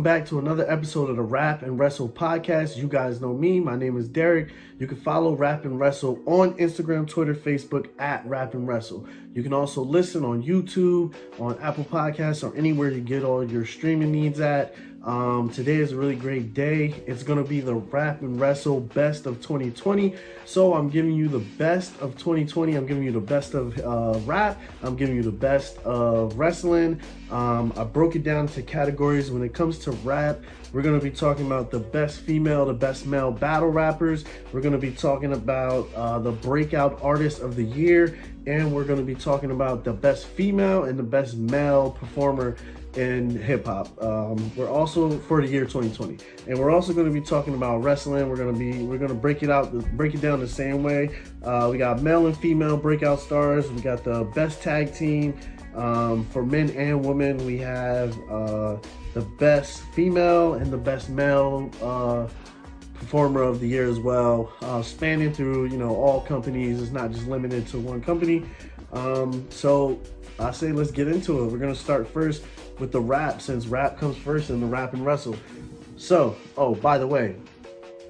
welcome back to another episode of the Rap and Wrestle podcast. You guys know me. My name is Derek. You can follow Rap and Wrestle on Instagram, Twitter, Facebook at Rap and Wrestle. You can also listen on YouTube, on Apple Podcasts, or anywhere you get all your streaming needs at. Um, today is a really great day. It's going to be the Rap and Wrestle Best of 2020. So I'm giving you the best of 2020. I'm giving you the best of uh, rap. I'm giving you the best of wrestling. Um, I broke it down to categories. When it comes to rap, we're going to be talking about the best female, the best male battle rappers. We're going to be talking about uh, the breakout artist of the year. And we're going to be talking about the best female and the best male performer in hip hop. Um, we're also for the year 2020, and we're also going to be talking about wrestling. We're going to be we're going to break it out, break it down the same way. Uh, we got male and female breakout stars. We got the best tag team um, for men and women. We have uh, the best female and the best male. Uh, performer of the year as well uh, spanning through you know all companies it's not just limited to one company um, so i say let's get into it we're going to start first with the rap since rap comes first and the rap and wrestle. So, oh, by the way,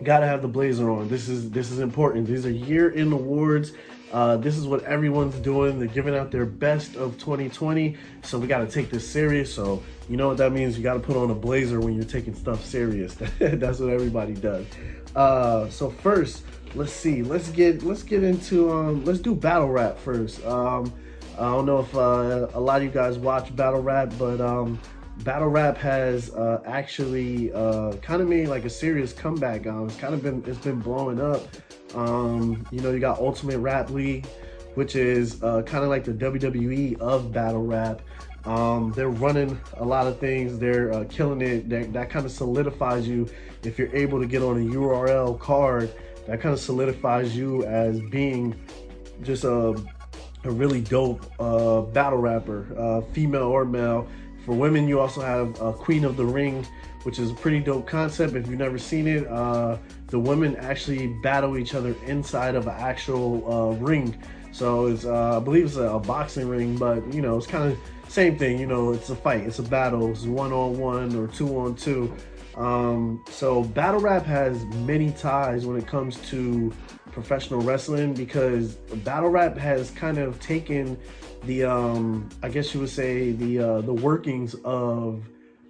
gotta have the blazer on. This is this is important. These are year in awards. Uh, this is what everyone's doing. They're giving out their best of 2020. So we got to take this serious. So you know what that means? You got to put on a blazer when you're taking stuff serious. That's what everybody does. Uh, so first, let's see. Let's get let's get into um, let's do battle rap first. Um, I don't know if uh, a lot of you guys watch battle rap, but um, battle rap has uh, actually uh, kind of made like a serious comeback. Um, it's kind of been it's been blowing up. Um, you know, you got Ultimate Rap League, which is uh, kind of like the WWE of battle rap. Um, they're running a lot of things. They're uh, killing it. That, that kind of solidifies you if you're able to get on a URL card. That kind of solidifies you as being just a a really dope uh, battle rapper, uh, female or male. For women, you also have uh, Queen of the Ring, which is a pretty dope concept. If you've never seen it, uh, the women actually battle each other inside of an actual uh, ring. So it's, uh, I believe it's a, a, boxing ring, but you know, it's kind of same thing. You know, it's a fight, it's a battle, it's one on one or two on two. Um, so battle rap has many ties when it comes to professional wrestling because battle rap has kind of taken the um I guess you would say the uh the workings of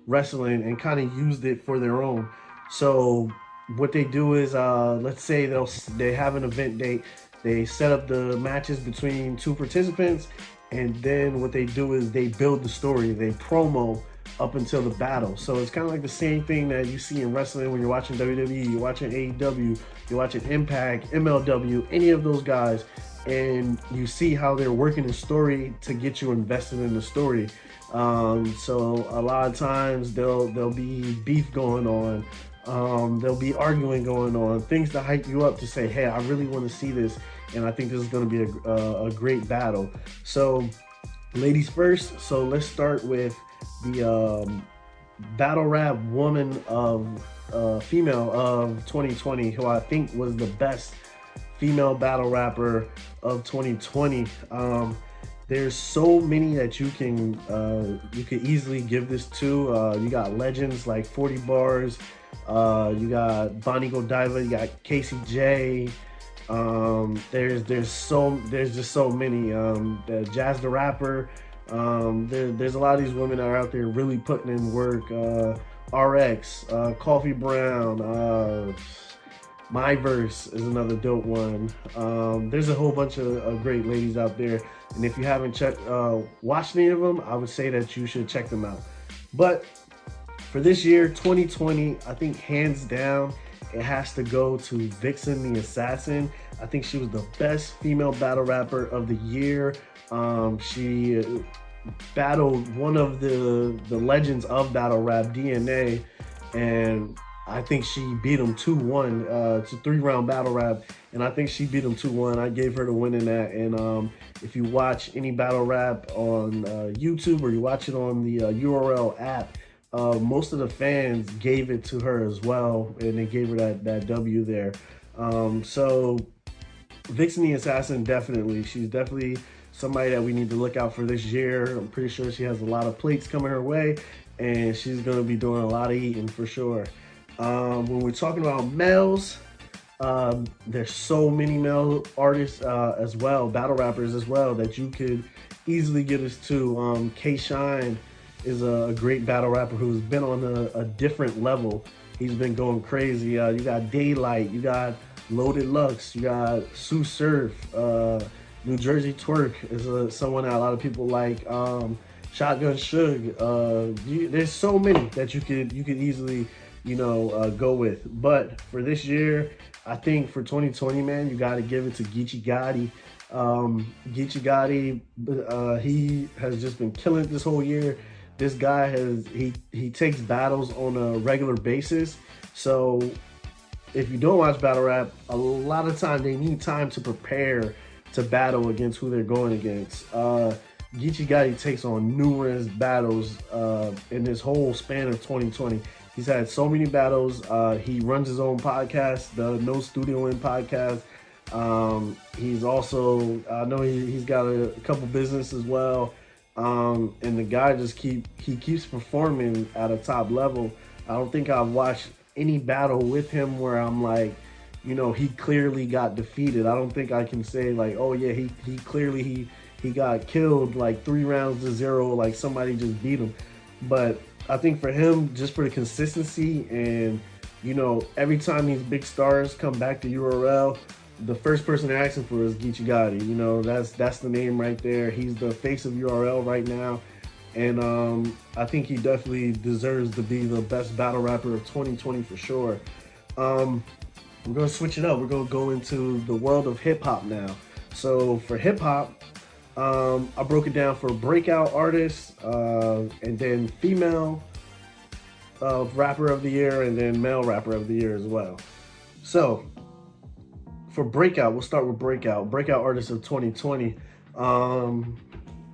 wrestling and kind of used it for their own. So what they do is uh let's say they'll they have an event date, they set up the matches between two participants and then what they do is they build the story, they promo up until the battle. So it's kind of like the same thing that you see in wrestling when you're watching WWE, you're watching AEW, you're watching Impact, MLW, any of those guys, and you see how they're working the story to get you invested in the story. Um, so a lot of times they'll there'll be beef going on. Um, there'll be arguing going on, things to hype you up to say, hey, I really want to see this, and I think this is going to be a, a great battle. So, ladies first. So let's start with the um, battle rap woman of uh, female of 2020, who I think was the best female battle rapper of 2020. Um, there's so many that you can uh, you can easily give this to. Uh, you got legends like 40 bars. Uh, you got Bonnie Godiva. You got Casey J. Um, there's there's so there's just so many. Um, the Jaz the Rapper. Um, there, there's a lot of these women that are out there really putting in work. Uh, RX, uh, Coffee Brown, uh, My Verse is another dope one. Um, there's a whole bunch of, of, great ladies out there, and if you haven't checked, uh, watched any of them, I would say that you should check them out. But for this year, 2020, I think hands down, it has to go to Vixen the Assassin. I think she was the best female battle rapper of the year. Um, she battled one of the the legends of battle rap, DNA, and I think she beat him 2-1. Uh, it's a three-round battle rap, and I think she beat him 2-1. I gave her the win in that. And um, if you watch any battle rap on uh, YouTube or you watch it on the uh, URL app, uh, most of the fans gave it to her as well, and they gave her that, that W there. Um, so Vixen the Assassin, definitely. She's definitely somebody that we need to look out for this year. I'm pretty sure she has a lot of plates coming her way. and she's gonna be doing a lot of eating for sure. Um, when we're talking about males, um, there's so many male artists uh, as well, battle rappers as well, that you could easily get us to. Um, K Shine is a great battle rapper who's been on a, a different level. He's been going crazy. Uh, you got Daylight, you got Loaded Lux, you got Tsu Surf, uh, New Jersey Twerk is a, someone that a lot of people like. Um, Shotgun Suge. Uh, you, there's so many that you could you could easily you know uh, go with. But for this year, I think for 2020, man, you got to give it to Geechee Gotti. Um, Geechee Gotti, uh, he has just been killing it this whole year. This guy has he he takes battles on a regular basis. So if you don't watch battle rap, a lot of time they need time to prepare to battle against who they're going against. Uh, Geechee Gotti takes on numerous battles uh, in this whole span of 2020. He's had so many battles. Uh, he runs his own podcast, the No Studio In podcast. Um, he's also, I know he, has got a, a, couple business as well. Um, and the guy just keep he keeps performing at a top level. I don't think I've watched any battle with him where I'm like, you know, he clearly got defeated. I don't think I can say like, oh yeah, he he clearly he he got killed like three rounds to zero, like somebody just beat him. But I think for him, just for the consistency and you know, every time these big stars come back to URL, the first person they're asking for is Geechee Gotti. You know, that's that's the name right there. He's the face of URL right now. And um, I think he definitely deserves to be the best battle rapper of 2020 for sure. Um, we're gonna switch it up. We're gonna go into the world of hip hop now. So for hip hop, um, I broke it down for breakout artists uh, and then female uh, rapper of the year and then male rapper of the year as well. So for breakout, we'll start with breakout. Breakout artists of 2020. Um,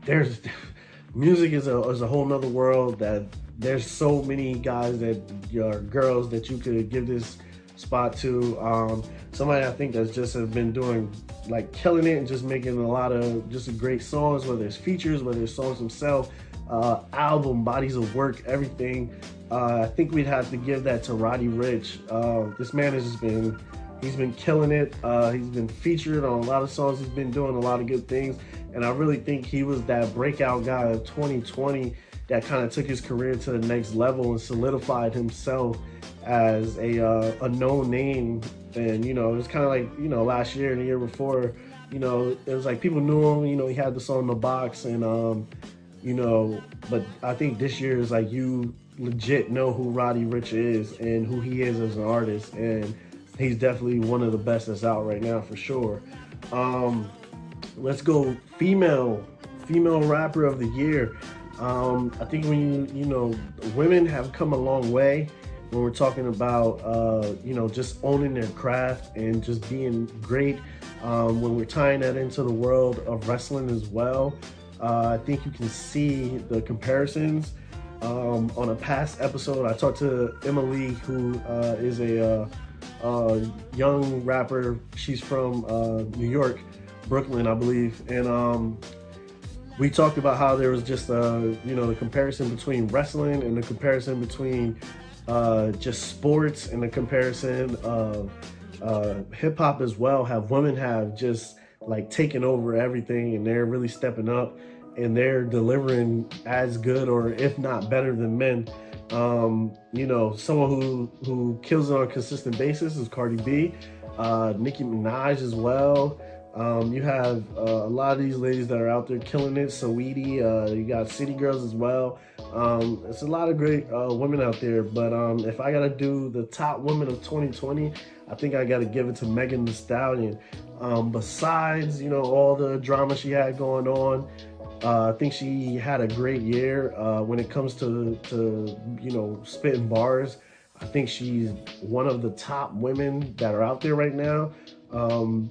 there's music is a, is a whole nother world that there's so many guys that are girls that you could give this spot to. Um, somebody I think that's just have been doing like killing it and just making a lot of just great songs, whether it's features, whether it's songs himself, uh, album, bodies of work, everything. Uh, I think we'd have to give that to Roddy Ricch. Uh, this man has just been, he's been killing it. Uh, he's been featured on a lot of songs. He's been doing a lot of good things. And I really think he was that breakout guy of 2020 that kind of took his career to the next level and solidified himself as a, uh, a known name and, you know, it was kind of like, you know, last year and the year before, you know, it was like people knew him, you know, he had the song the box and, um, you know, but I think this year is like you legit know who Roddy Ricch is and who he is as an artist. And he's definitely one of the best that's out right now for sure. Um, let's go female, female rapper of the year. Um, I think when you, you know, women have come a long way when we're talking about uh, you know just owning their craft and just being great um, when we're tying that into the world of wrestling as well uh, i think you can see the comparisons. Um, on a past episode i talked to emily who uh, is a uh, uh, young rapper. She's from uh, new york brooklyn i believe. And um, we talked about how there was just a you know the comparison between wrestling and the comparison between uh, just sports and the comparison of uh, hip hop as well. Have women have just like taken over everything and they're really stepping up and they're delivering as good or if not better than men. Um, you know, someone who who kills it on a consistent basis is Cardi B, uh, Nicki Minaj as well. Um, you have uh, a lot of these ladies that are out there killing it. Saweetie, uh, you got City Girls as well. Um, it's a lot of great uh, women out there. But um, if I gotta do the top women of 2020, I think I gotta give it to Megan Thee Stallion. Um, besides, you know, all the drama she had going on, uh, I think she had a great year uh, when it comes to, to, you know, spitting bars. I think she's one of the top women that are out there right now. Um,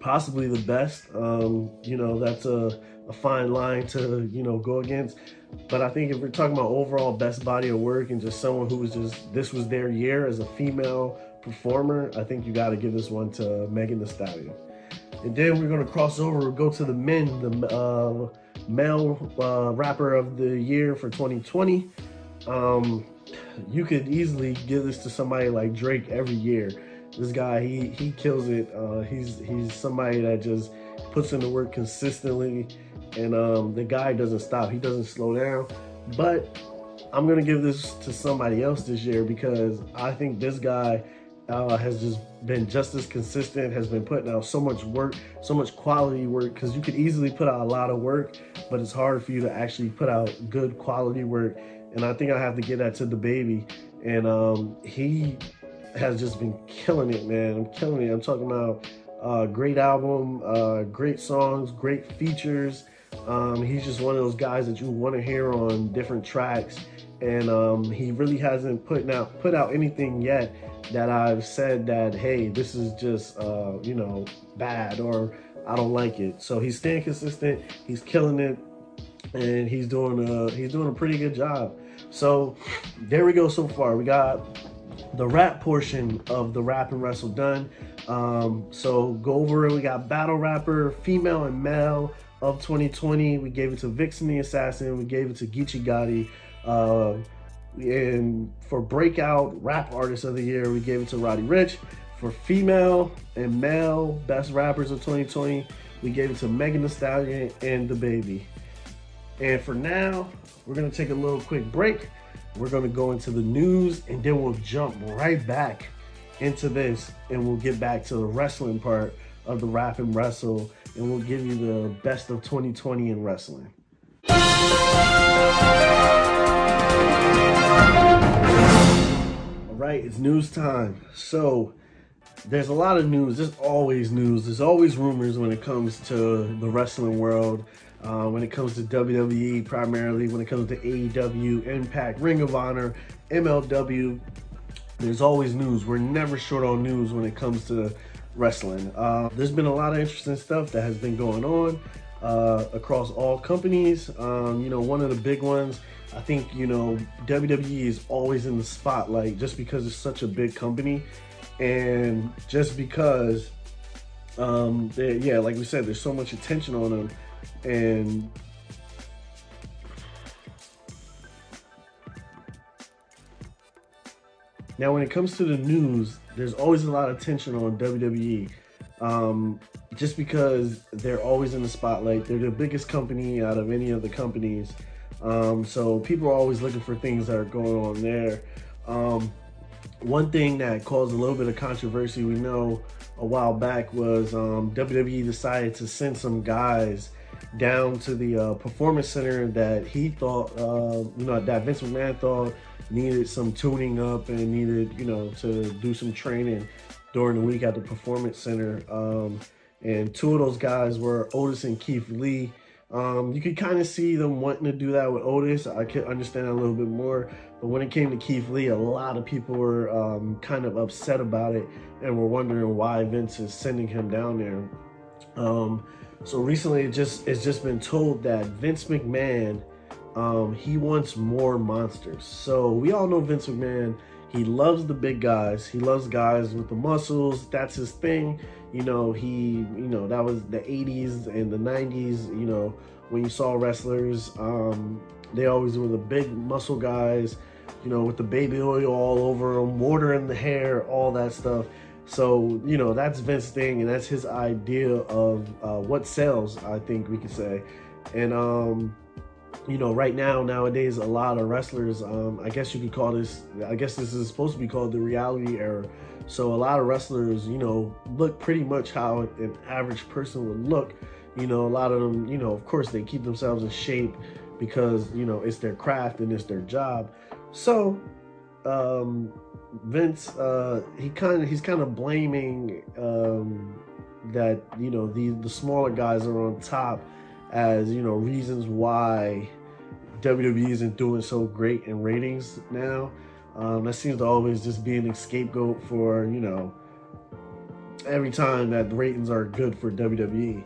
possibly the best. Um, you know, that's a, a fine line to, you know, go against. But I think if we're talking about overall best body of work and just someone who was just, this was their year as a female performer, I think you got to give this one to Megan Thee Stallion. And then we're going to cross over, go to the men, the uh, male uh, rapper of the year for 2020. Um, you could easily give this to somebody like Drake every year. This guy, he he kills it. Uh, he's he's somebody that just puts in the work consistently, and um, the guy doesn't stop. He doesn't slow down. But I'm gonna give this to somebody else this year because I think this guy uh, has just been just as consistent, has been putting out so much work, so much quality work, because you could easily put out a lot of work, but it's hard for you to actually put out good quality work. And I think I have to get that to DaBaby. And um, he has just been killing it, man. I'm killing it. I'm talking about uh, great album, uh, great songs, great features. Um, he's just one of those guys that you want to hear on different tracks and um, he really hasn't put out put out anything yet that I've said that hey this is just uh, you know bad or I don't like it. So he's staying consistent, he's killing it, and he's doing a he's doing a pretty good job. So there we go so far. We got the rap portion of the rap and wrestle done. Um, so go over it. We got battle rapper, female and male of 2020. We gave it to Vixen the Assassin. We gave it to Geechee Gotti. Uh, and for breakout rap artist of the year, we gave it to Roddy Ricch. For female and male best rappers of 2020, we gave it to Megan Thee Stallion and DaBaby. And for now, we're gonna take a little quick break. We're gonna go into the news and then we'll jump right back into this and we'll get back to the wrestling part of the rap and wrestle and we'll give you the best of 2020 in wrestling. All right, it's news time. So there's a lot of news. There's always news. There's always rumors when it comes to the wrestling world. Uh, when it comes to WWE primarily, when it comes to AEW, Impact, Ring of Honor, MLW, there's always news. We're never short on news when it comes to wrestling. Uh, there's been a lot of interesting stuff that has been going on uh, across all companies. Um, you know, one of the big ones, I think, you know, WWE is always in the spotlight just because it's such a big company. And just because, um, yeah, like we said, there's so much attention on them. And now, when it comes to the news, there's always a lot of tension on WWE. Um, just because they're always in the spotlight. They're the biggest company out of any of the companies. Um, so people are always looking for things that are going on there. Um, one thing that caused a little bit of controversy, we know a while back, was um, WWE decided to send some guys down to the uh, performance center that he thought, uh, you know, that Vince McMahon thought needed some tuning up and needed, you know, to do some training during the week at the performance center. Um, and two of those guys were Otis and Keith Lee. Um, you could kind of see them wanting to do that with Otis. I could understand a little bit more. But when it came to Keith Lee, a lot of people were um, kind of upset about it and were wondering why Vince is sending him down there. Um, so recently, it just it's just been told that Vince McMahon um, he wants more monsters. So we all know Vince McMahon. He loves the big guys. He loves guys with the muscles. That's his thing you know, he, you know, that was the 80s and the 90s, you know, when you saw wrestlers, um, they always were the big muscle guys, you know, with the baby oil all over them, water in the hair, all that stuff. So, you know, that's Vince's thing and that's his idea of uh, what sells, I think we could say. And, um, you know, right now, nowadays, a lot of wrestlers, um, I guess you could call this, I guess this is supposed to be called the reality era so a lot of wrestlers, you know, look pretty much how an average person would look. You know, a lot of them, you know, of course they keep themselves in shape because, you know, it's their craft and it's their job. So, um, Vince, uh, he kind of, he's kind of blaming, um, that, you know, the, the smaller guys are on top as, you know, reasons why WWE isn't doing so great in ratings now. Um, that seems to always just be an scapegoat for, you know, every time that ratings are good for WWE.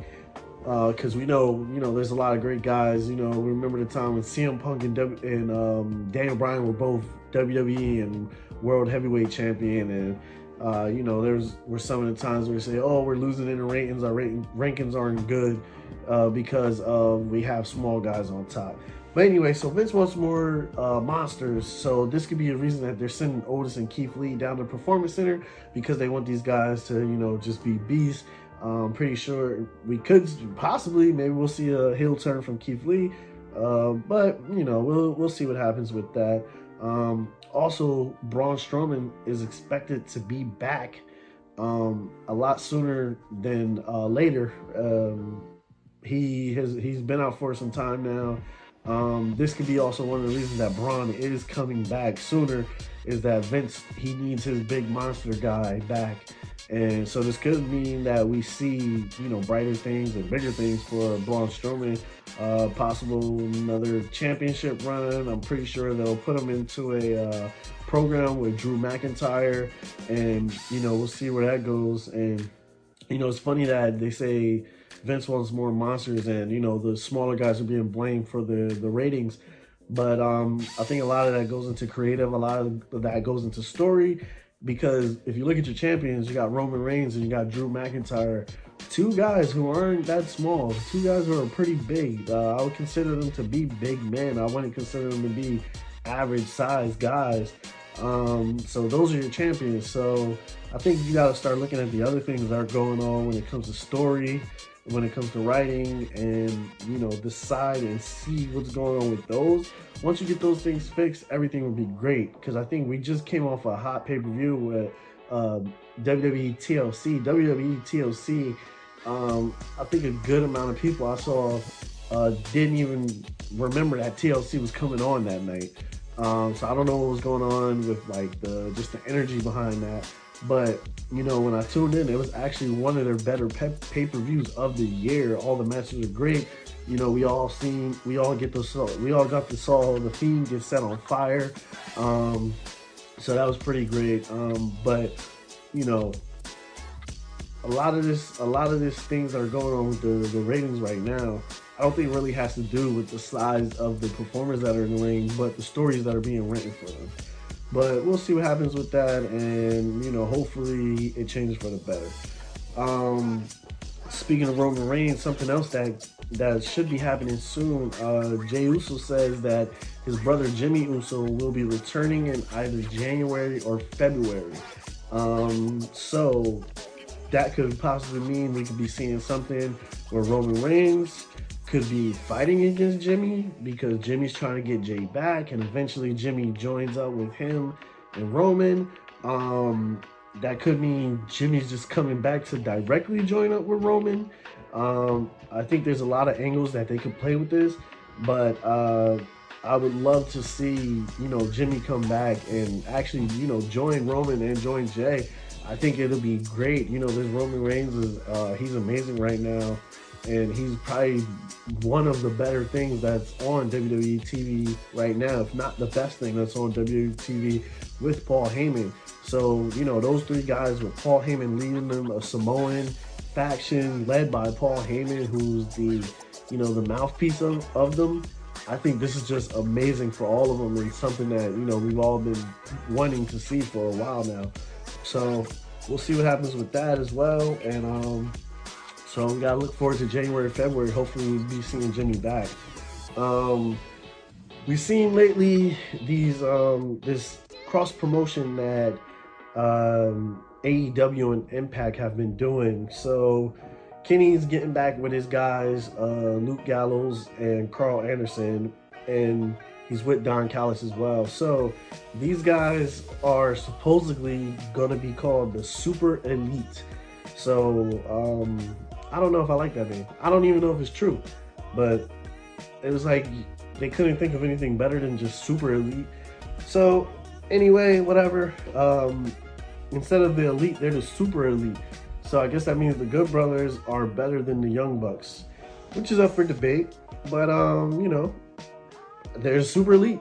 Because uh, we know, you know, there's a lot of great guys. You know, remember the time when CM Punk and, w- and um, Daniel Bryan were both WWE and World Heavyweight Champion. And, uh, you know, there's were some of the times where we say, oh, we're losing in the ratings. Our rating, rankings aren't good uh, because of we have small guys on top. But anyway, so Vince wants more uh, monsters. So this could be a reason that they're sending Otis and Keith Lee down to Performance Center because they want these guys to, you know, just be beasts. I'm pretty sure we could possibly, maybe we'll see a heel turn from Keith Lee. Uh, but, you know, we'll, we'll see what happens with that. Um, also, Braun Strowman is expected to be back um, a lot sooner than uh, later. Um, he has he's been out for some time now. Um, this could be also one of the reasons that Braun is coming back sooner. Is that Vince he needs his big monster guy back, and so this could mean that we see you know brighter things and bigger things for Braun Strowman. Uh, possible another championship run. I'm pretty sure they'll put him into a uh, program with Drew McIntyre, and you know we'll see where that goes. And you know it's funny that they say Vince wants more monsters, and you know the smaller guys are being blamed for the the ratings. But um, I think a lot of that goes into creative, a lot of that goes into story. Because if you look at your champions, you got Roman Reigns and you got Drew McIntyre, two guys who aren't that small, two guys who are pretty big. Uh, I would consider them to be big men. I wouldn't consider them to be average size guys. Um, so those are your champions. So I think you got to start looking at the other things that are going on when it comes to story, when it comes to writing, and you know decide and see what's going on with those. Once you get those things fixed, everything will be great. Because I think we just came off a hot pay per view with uh, WWE TLC. WWE TLC. Um, I think a good amount of people I saw uh, didn't even remember that TLC was coming on that night. Um, so I don't know what was going on with like the just the energy behind that. But you know, when I tuned in, it was actually one of their better pay per views of the year. All the matches are great. You know, we all seen, we all get the we all got to saw the fiend get set on fire. Um, so that was pretty great. Um, but you know, a lot of this, a lot of these things that are going on with the, the ratings right now I don't think really has to do with the size of the performers that are in the ring, but the stories that are being written for them. But we'll see what happens with that, and you know, hopefully it changes for the better. Um, speaking of Roman Reigns, something else that that should be happening soon. Uh, Jey Uso says that his brother Jimmy Uso will be returning in either January or February. Um, so that could possibly mean we could be seeing something where Roman Reigns could be fighting against Jimmy because Jimmy's trying to get Jey back, and eventually Jimmy joins up with him and Roman. Um, that could mean Jimmy's just coming back to directly join up with Roman. Um, I think there's a lot of angles that they could play with this, but uh, I would love to see you know Jimmy come back and actually you know join Roman and join Jey. I think it'll be great. You know, this Roman Reigns is uh, he's amazing right now and he's probably one of the better things that's on WWE TV right now, if not the best thing that's on WWE TV with Paul Heyman. So, you know, those three guys with Paul Heyman leading them, a Samoan faction led by Paul Heyman, who's the, you know, the mouthpiece of, of them. I think this is just amazing for all of them and something that, you know, we've all been wanting to see for a while now. So we'll see what happens with that as well. And, um, so we gotta look forward to January, February. Hopefully, we'll be seeing Jimmy back. Um, we've seen lately these um, this cross promotion that um, AEW and Impact have been doing. So Kenny's getting back with his guys, uh, Luke Gallows and Karl Anderson, and he's with Don Callis as well. So these guys are supposedly going to be called the Super Elite. So um, I don't know if I like that name. I don't even know if it's true, but it was like they couldn't think of anything better than just super elite. So anyway, whatever. Um, instead of the elite, they're the super elite. So I guess that means the Good Brothers are better than the Young Bucks, which is up for debate. But um, you know, they're super elite.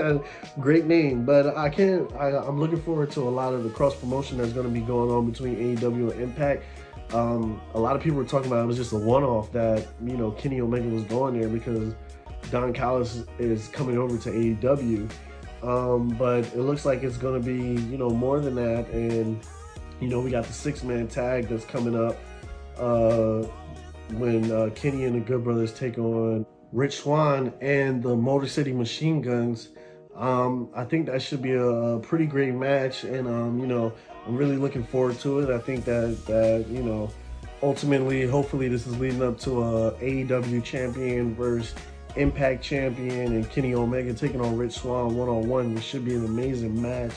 Great name, but I can't. I, am looking forward to a lot of the cross promotion that's going to be going on between AEW and Impact. Um, a lot of people were talking about it was just a one-off that you know Kenny Omega was going there because Don Callis is coming over to AEW. Um, but it looks like it's going to be you know more than that, and you know we got the six-man tag that's coming up uh, when uh, Kenny and the Good Brothers take on Rich Swann and the Motor City Machine Guns. Um, I think that should be a, pretty great match, and um, you know, I'm really looking forward to it. I think that that you know, ultimately, hopefully, this is leading up to a AEW champion versus Impact champion and Kenny Omega taking on Rich Swann one on one. This should be an amazing match.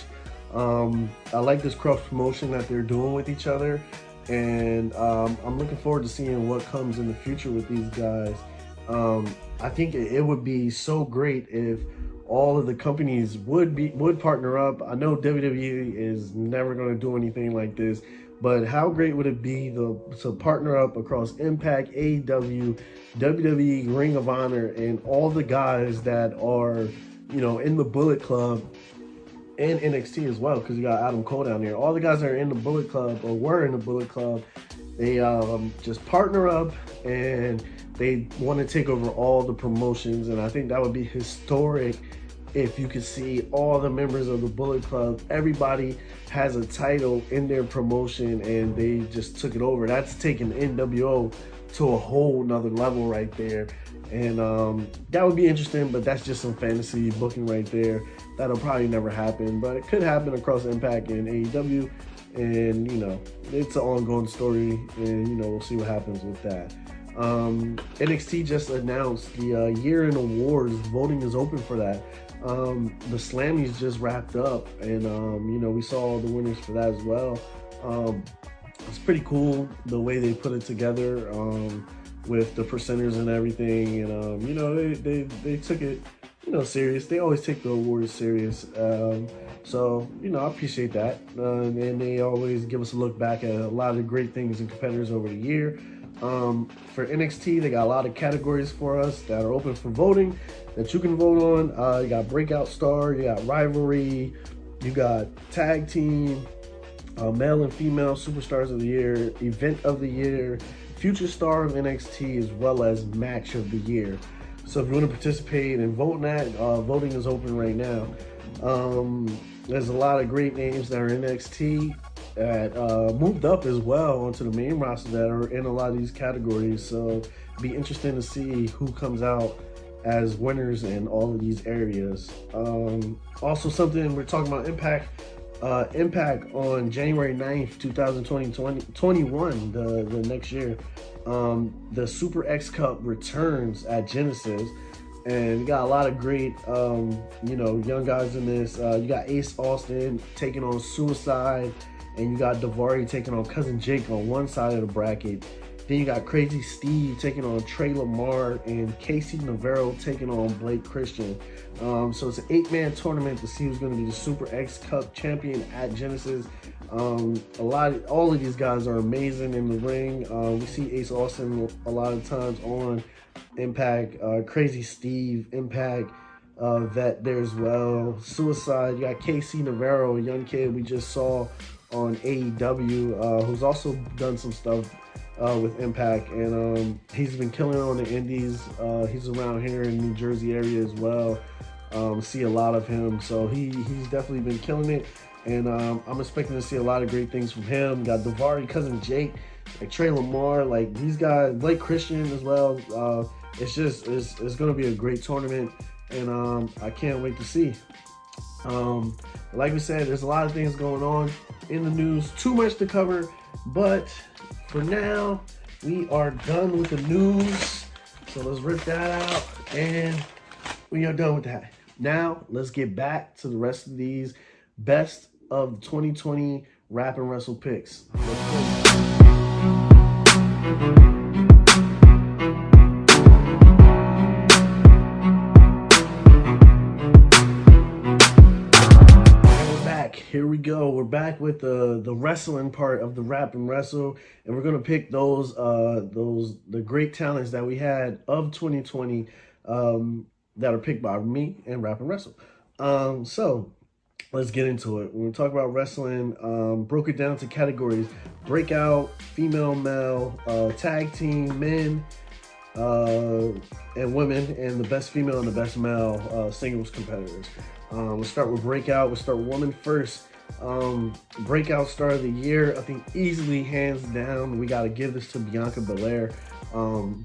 Um, I like this cross promotion that they're doing with each other, and um, I'm looking forward to seeing what comes in the future with these guys. Um, I think it would be so great if all of the companies would be would partner up. I know WWE is never going to do anything like this, but how great would it be to, to partner up across Impact, AEW, WWE, Ring of Honor, and all the guys that are, you know, in the Bullet Club and NXT as well, because you got Adam Cole down there. All the guys that are in the Bullet Club or were in the Bullet Club, they um, just partner up and they want to take over all the promotions. And I think that would be historic if you could see all the members of the Bullet Club, everybody has a title in their promotion and they just took it over. That's taking NWO to a whole nother level right there. And um, that would be interesting, but that's just some fantasy booking right there. That'll probably never happen, but it could happen across Impact and AEW. And, you know, it's an ongoing story, and, you know, we'll see what happens with that. Um, NXT just announced the uh, year in awards. Voting is open for that. Um, the Slammies just wrapped up, and um, you know we saw all the winners for that as well. Um, it's pretty cool the way they put it together um, with the percenters and everything, and um, you know they, they they took it you know serious. They always take the awards serious. Um, so you know I appreciate that, uh, and they always give us a look back at a lot of the great things and competitors over the year. Um, for NXT, they got a lot of categories for us that are open for voting that you can vote on. Uh, you got Breakout Star, you got Rivalry, you got Tag Team, uh, Male and Female Superstars of the Year, Event of the Year, Future Star of NXT, as well as Match of the Year. So if you want to participate and vote in that, uh, voting is open right now. Um, there's a lot of great names that are NXT that uh, moved up as well onto the main roster that are in a lot of these categories. So be interesting to see who comes out as winners in all of these areas. Um, also, something we're talking about Impact. Uh, Impact on January 9th, 2020, 21, the, the next year. Um, the Super X Cup returns at Genesis. And we got a lot of great, um, you know, young guys in this. Uh, you got Ace Austin taking on Suicide, and you got Daivari taking on Cousin Jake on one side of the bracket. Then you got Crazzy Steve taking on Tre Lamar and KC Navarro taking on Blake Christian. Um, so it's an eight-man tournament to see who's going to be the Super X Cup champion at Genesis. Um, a lot, of, all of these guys are amazing in the ring. Uh, we see Ace Austin a lot of times on Impact. Uh, Crazzy Steve, Impact. Uh, vet there as well. Suicide. You got KC Navarro, a young kid we just saw on AEW, uh, who's also done some stuff uh, with Impact, and um, he's been killing on the Indies. Uh, he's around here in New Jersey area as well. Um, see a lot of him, so he he's definitely been killing it, and um, I'm expecting to see a lot of great things from him. Got Daivari, cousin Jake, like Tre Lamar, like these guys, Blake Christian as well. Uh, it's just it's, it's to be a great tournament, and um, I can't wait to see. Um, like we said, there's a lot of things going on in the news. Too much to cover, but for now, we are done with the news. So let's rip that out and we are done with that. Now, let's get back to the rest of these best of 2020 rap and wrestle picks. Go. We're back with the the wrestling part of the rap and wrestle, and we're gonna pick those uh those the great talents that we had of 2020 um that are picked by me and rap and wrestle. Um, so let's get into it. When we talk about wrestling, um, broke it down to categories: breakout, female, male, uh, tag team, men, uh, and women, and the best female and the best male uh, singles competitors. Um, we'll start with Breakout. We'll start woman first. Um, breakout star of the year. I think easily, hands down, we got to give this to Bianca Belair. Um,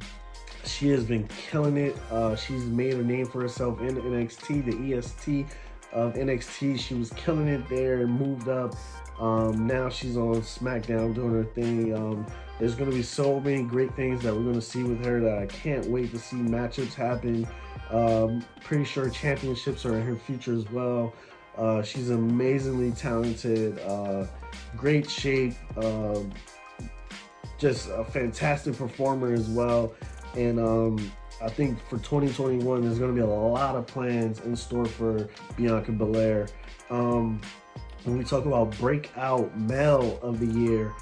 she has been killing it. Uh, she's made a name for herself in NXT, the EST of NXT. She was killing it there and moved up. Um, now she's on SmackDown doing her thing. Um, there's going to be so many great things that we're going to see with her that I can't wait to see matchups happen. Um, pretty sure championships are in her future as well. Uh, she's amazingly talented, uh, great shape, uh, just a fantastic performer as well. And um, I think for 2021, there's going to be a lot of plans in store for Bianca Belair. Um, when we talk about breakout male of the year,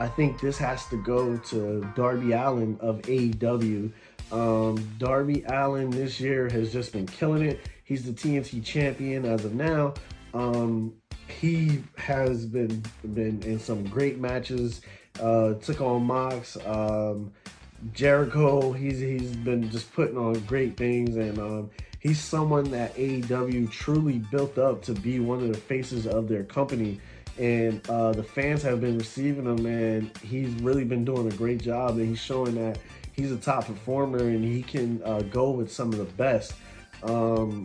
I think this has to go to Darby Allin of AEW. Um, Darby Allin this year has just been killing it. He's the TNT champion as of now. Um, he has been been in some great matches. Uh, took on Mox, um, Jericho. He's he's been just putting on great things, and um, he's someone that AEW truly built up to be one of the faces of their company and uh, the fans have been receiving him, and he's really been doing a great job. And he's showing that he's a top performer, and he can uh, go with some of the best. Um,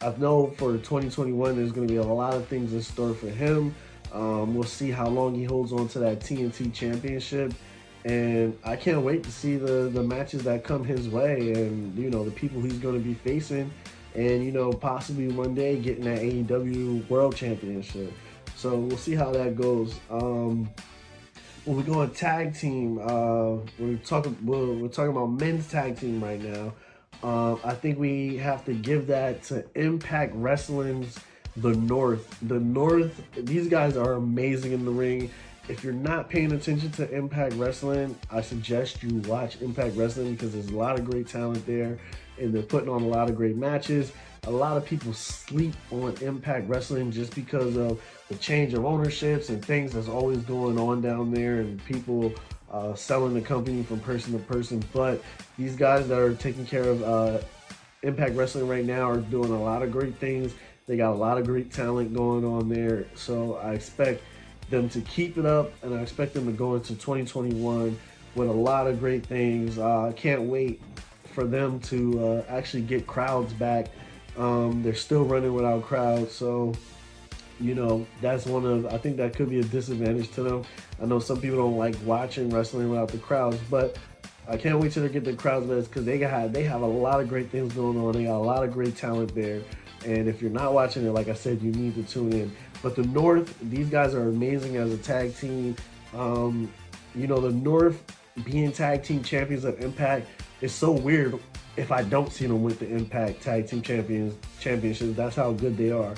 I know for 2021, there's going to be a lot of things in store for him. Um, we'll see how long he holds on to that TNT championship. And I can't wait to see the, the matches that come his way and, you know, the people he's going to be facing. And, you know, possibly one day getting that AEW World Championship. So we'll see how that goes. Um, when we go on tag team, uh, we're talking we're, we're, talking about men's tag team right now. Um, I think we have to give that to Impact Wrestling's The North. The North, these guys are amazing in the ring. If you're not paying attention to Impact Wrestling, I suggest you watch Impact Wrestling because there's a lot of great talent there and they're putting on a lot of great matches a lot of people sleep on Impact Wrestling just because of the change of ownerships and things that's always going on down there and people uh, selling the company from person to person. But these guys that are taking care of uh, Impact Wrestling right now are doing a lot of great things. They got a lot of great talent going on there. So I expect them to keep it up and I expect them to go into 2021 with a lot of great things. Uh, I can't wait for them to uh, actually get crowds back um, they're still running without crowds, so you know that's one of I think that could be a disadvantage to them. I know some people don't like watching wrestling without the crowds, but I can't wait till they get the crowds back because they got they have a lot of great things going on. They got a lot of great talent there, and if you're not watching it, like I said, you need to tune in. But the North, these guys are amazing as a tag team. Um, you know, the North being tag team champions of Impact is so weird if I don't see them with the Impact Tag Team Champions championships. That's how good they are.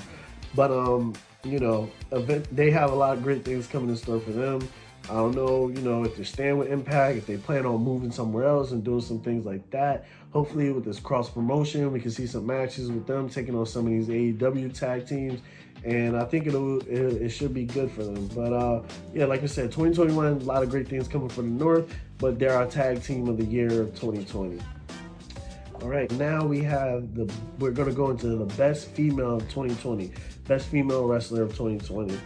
But um, you know, event, they have a lot of great things coming in store for them. I don't know, you know, if they're staying with Impact, if they plan on moving somewhere else and doing some things like that. Hopefully, with this cross promotion, we can see some matches with them taking on some of these AEW tag teams, and I think it'll it, it should be good for them. But uh, yeah, like I said, 2021, a lot of great things coming from the North, but they're our tag team of the year of 2020. All right, now we have the, we're gonna go into the best female of 2020, best female wrestler of 2020.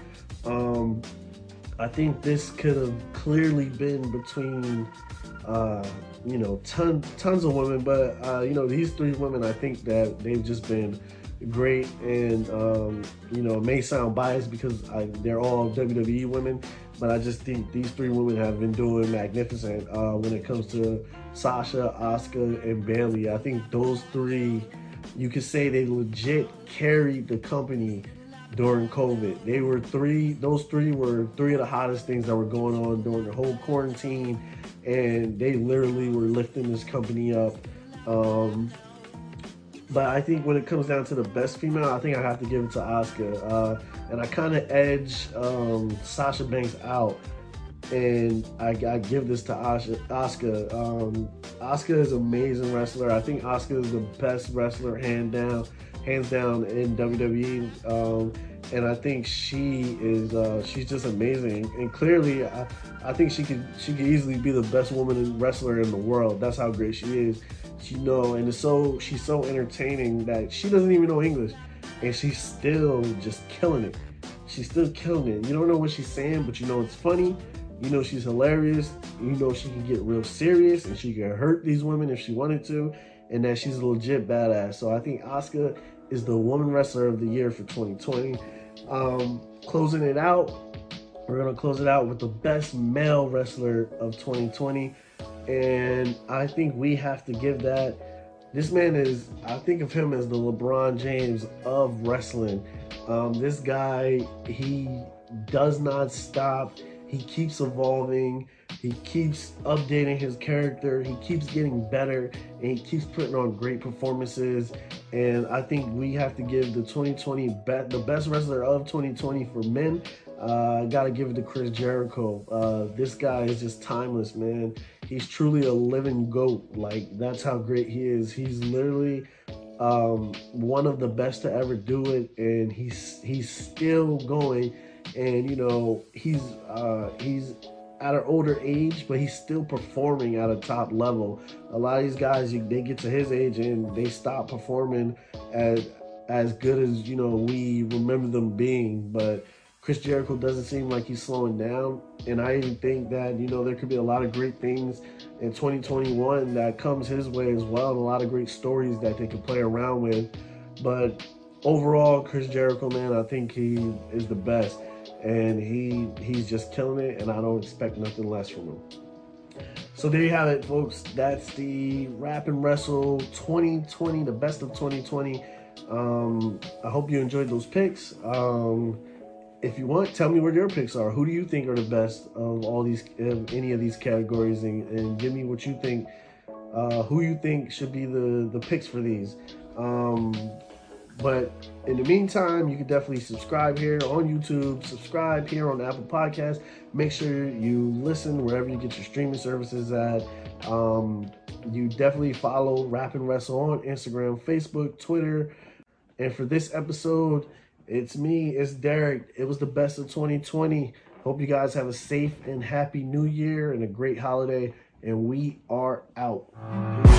Um, I think this could have clearly been between, uh, you know, ton, tons of women, but uh, you know, these three women, I think that they've just been great, and um, you know, may sound biased because I, they're all WWE women, but I just think these three women have been doing magnificent uh, when it comes to Sasha, Asuka, and Bayley. I think those three, you could say they legit carried the company during COVID. They were three, those three were three of the hottest things that were going on during the whole quarantine, and they literally were lifting this company up. Um, but I think when it comes down to the best female, I think I have to give it to Asuka. Uh, and I kind of edge um, Sasha Banks out. And I, I give this to Asuka. Um, Asuka is an amazing wrestler. I think Asuka is the best wrestler, hand down, hands down in WWE. Um, and I think she is uh, she's just amazing. And clearly, I, I think she could she could easily be the best woman wrestler in the world. That's how great she is. She know, and it's so she's so entertaining that she doesn't even know English, and she's still just killing it. She's still killing it. You don't know what she's saying, but you know it's funny, You know she's hilarious. You know she can get real serious and she can hurt these women if she wanted to, and that she's a legit badass. So I think Asuka is the woman wrestler of the year for 2020. Um, closing it out, we're gonna close it out with the best male wrestler of 2020, and I think we have to give that. This man is, I think of him as the LeBron James of wrestling. Um, this guy, he does not stop. He keeps evolving. He keeps updating his character. He keeps getting better and he keeps putting on great performances. And I think we have to give the 2020 be- the best wrestler of 2020 for men. Uh, gotta give it to Chris Jericho. Uh, this guy is just timeless, man. He's truly a living goat. Like that's how great he is. He's literally um, one of the best to ever do it, and he's he's still going. And you know he's uh, he's at an older age, but he's still performing at a top level. A lot of these guys, they get to his age and they stop performing as as good as you know we remember them being. But Chris Jericho doesn't seem like he's slowing down, and I even think that you know there could be a lot of great things in 2021 that comes his way as well, and a lot of great stories that they could play around with. But overall, Chris Jericho, man, I think he is the best and he he's just killing it, and I don't expect nothing less from him. So there you have it, folks. That's the Rap and Wrestle 2020, the best of 2020. Um, I hope you enjoyed those picks. Um, if you want, tell me what your picks are. Who do you think are the best of all these, of any of these categories, and, and give me what you think. Uh, who you think should be the the picks for these. Um, but in the meantime, you can definitely subscribe here on YouTube, subscribe here on Apple Podcast. Make sure you listen wherever you get your streaming services at. Um, you definitely follow Rap and Wrestle on Instagram, Facebook, Twitter. And for this episode, it's me, it's Derek. It was the best of 2020. Hope you guys have a safe and happy new year and a great holiday. And we are out.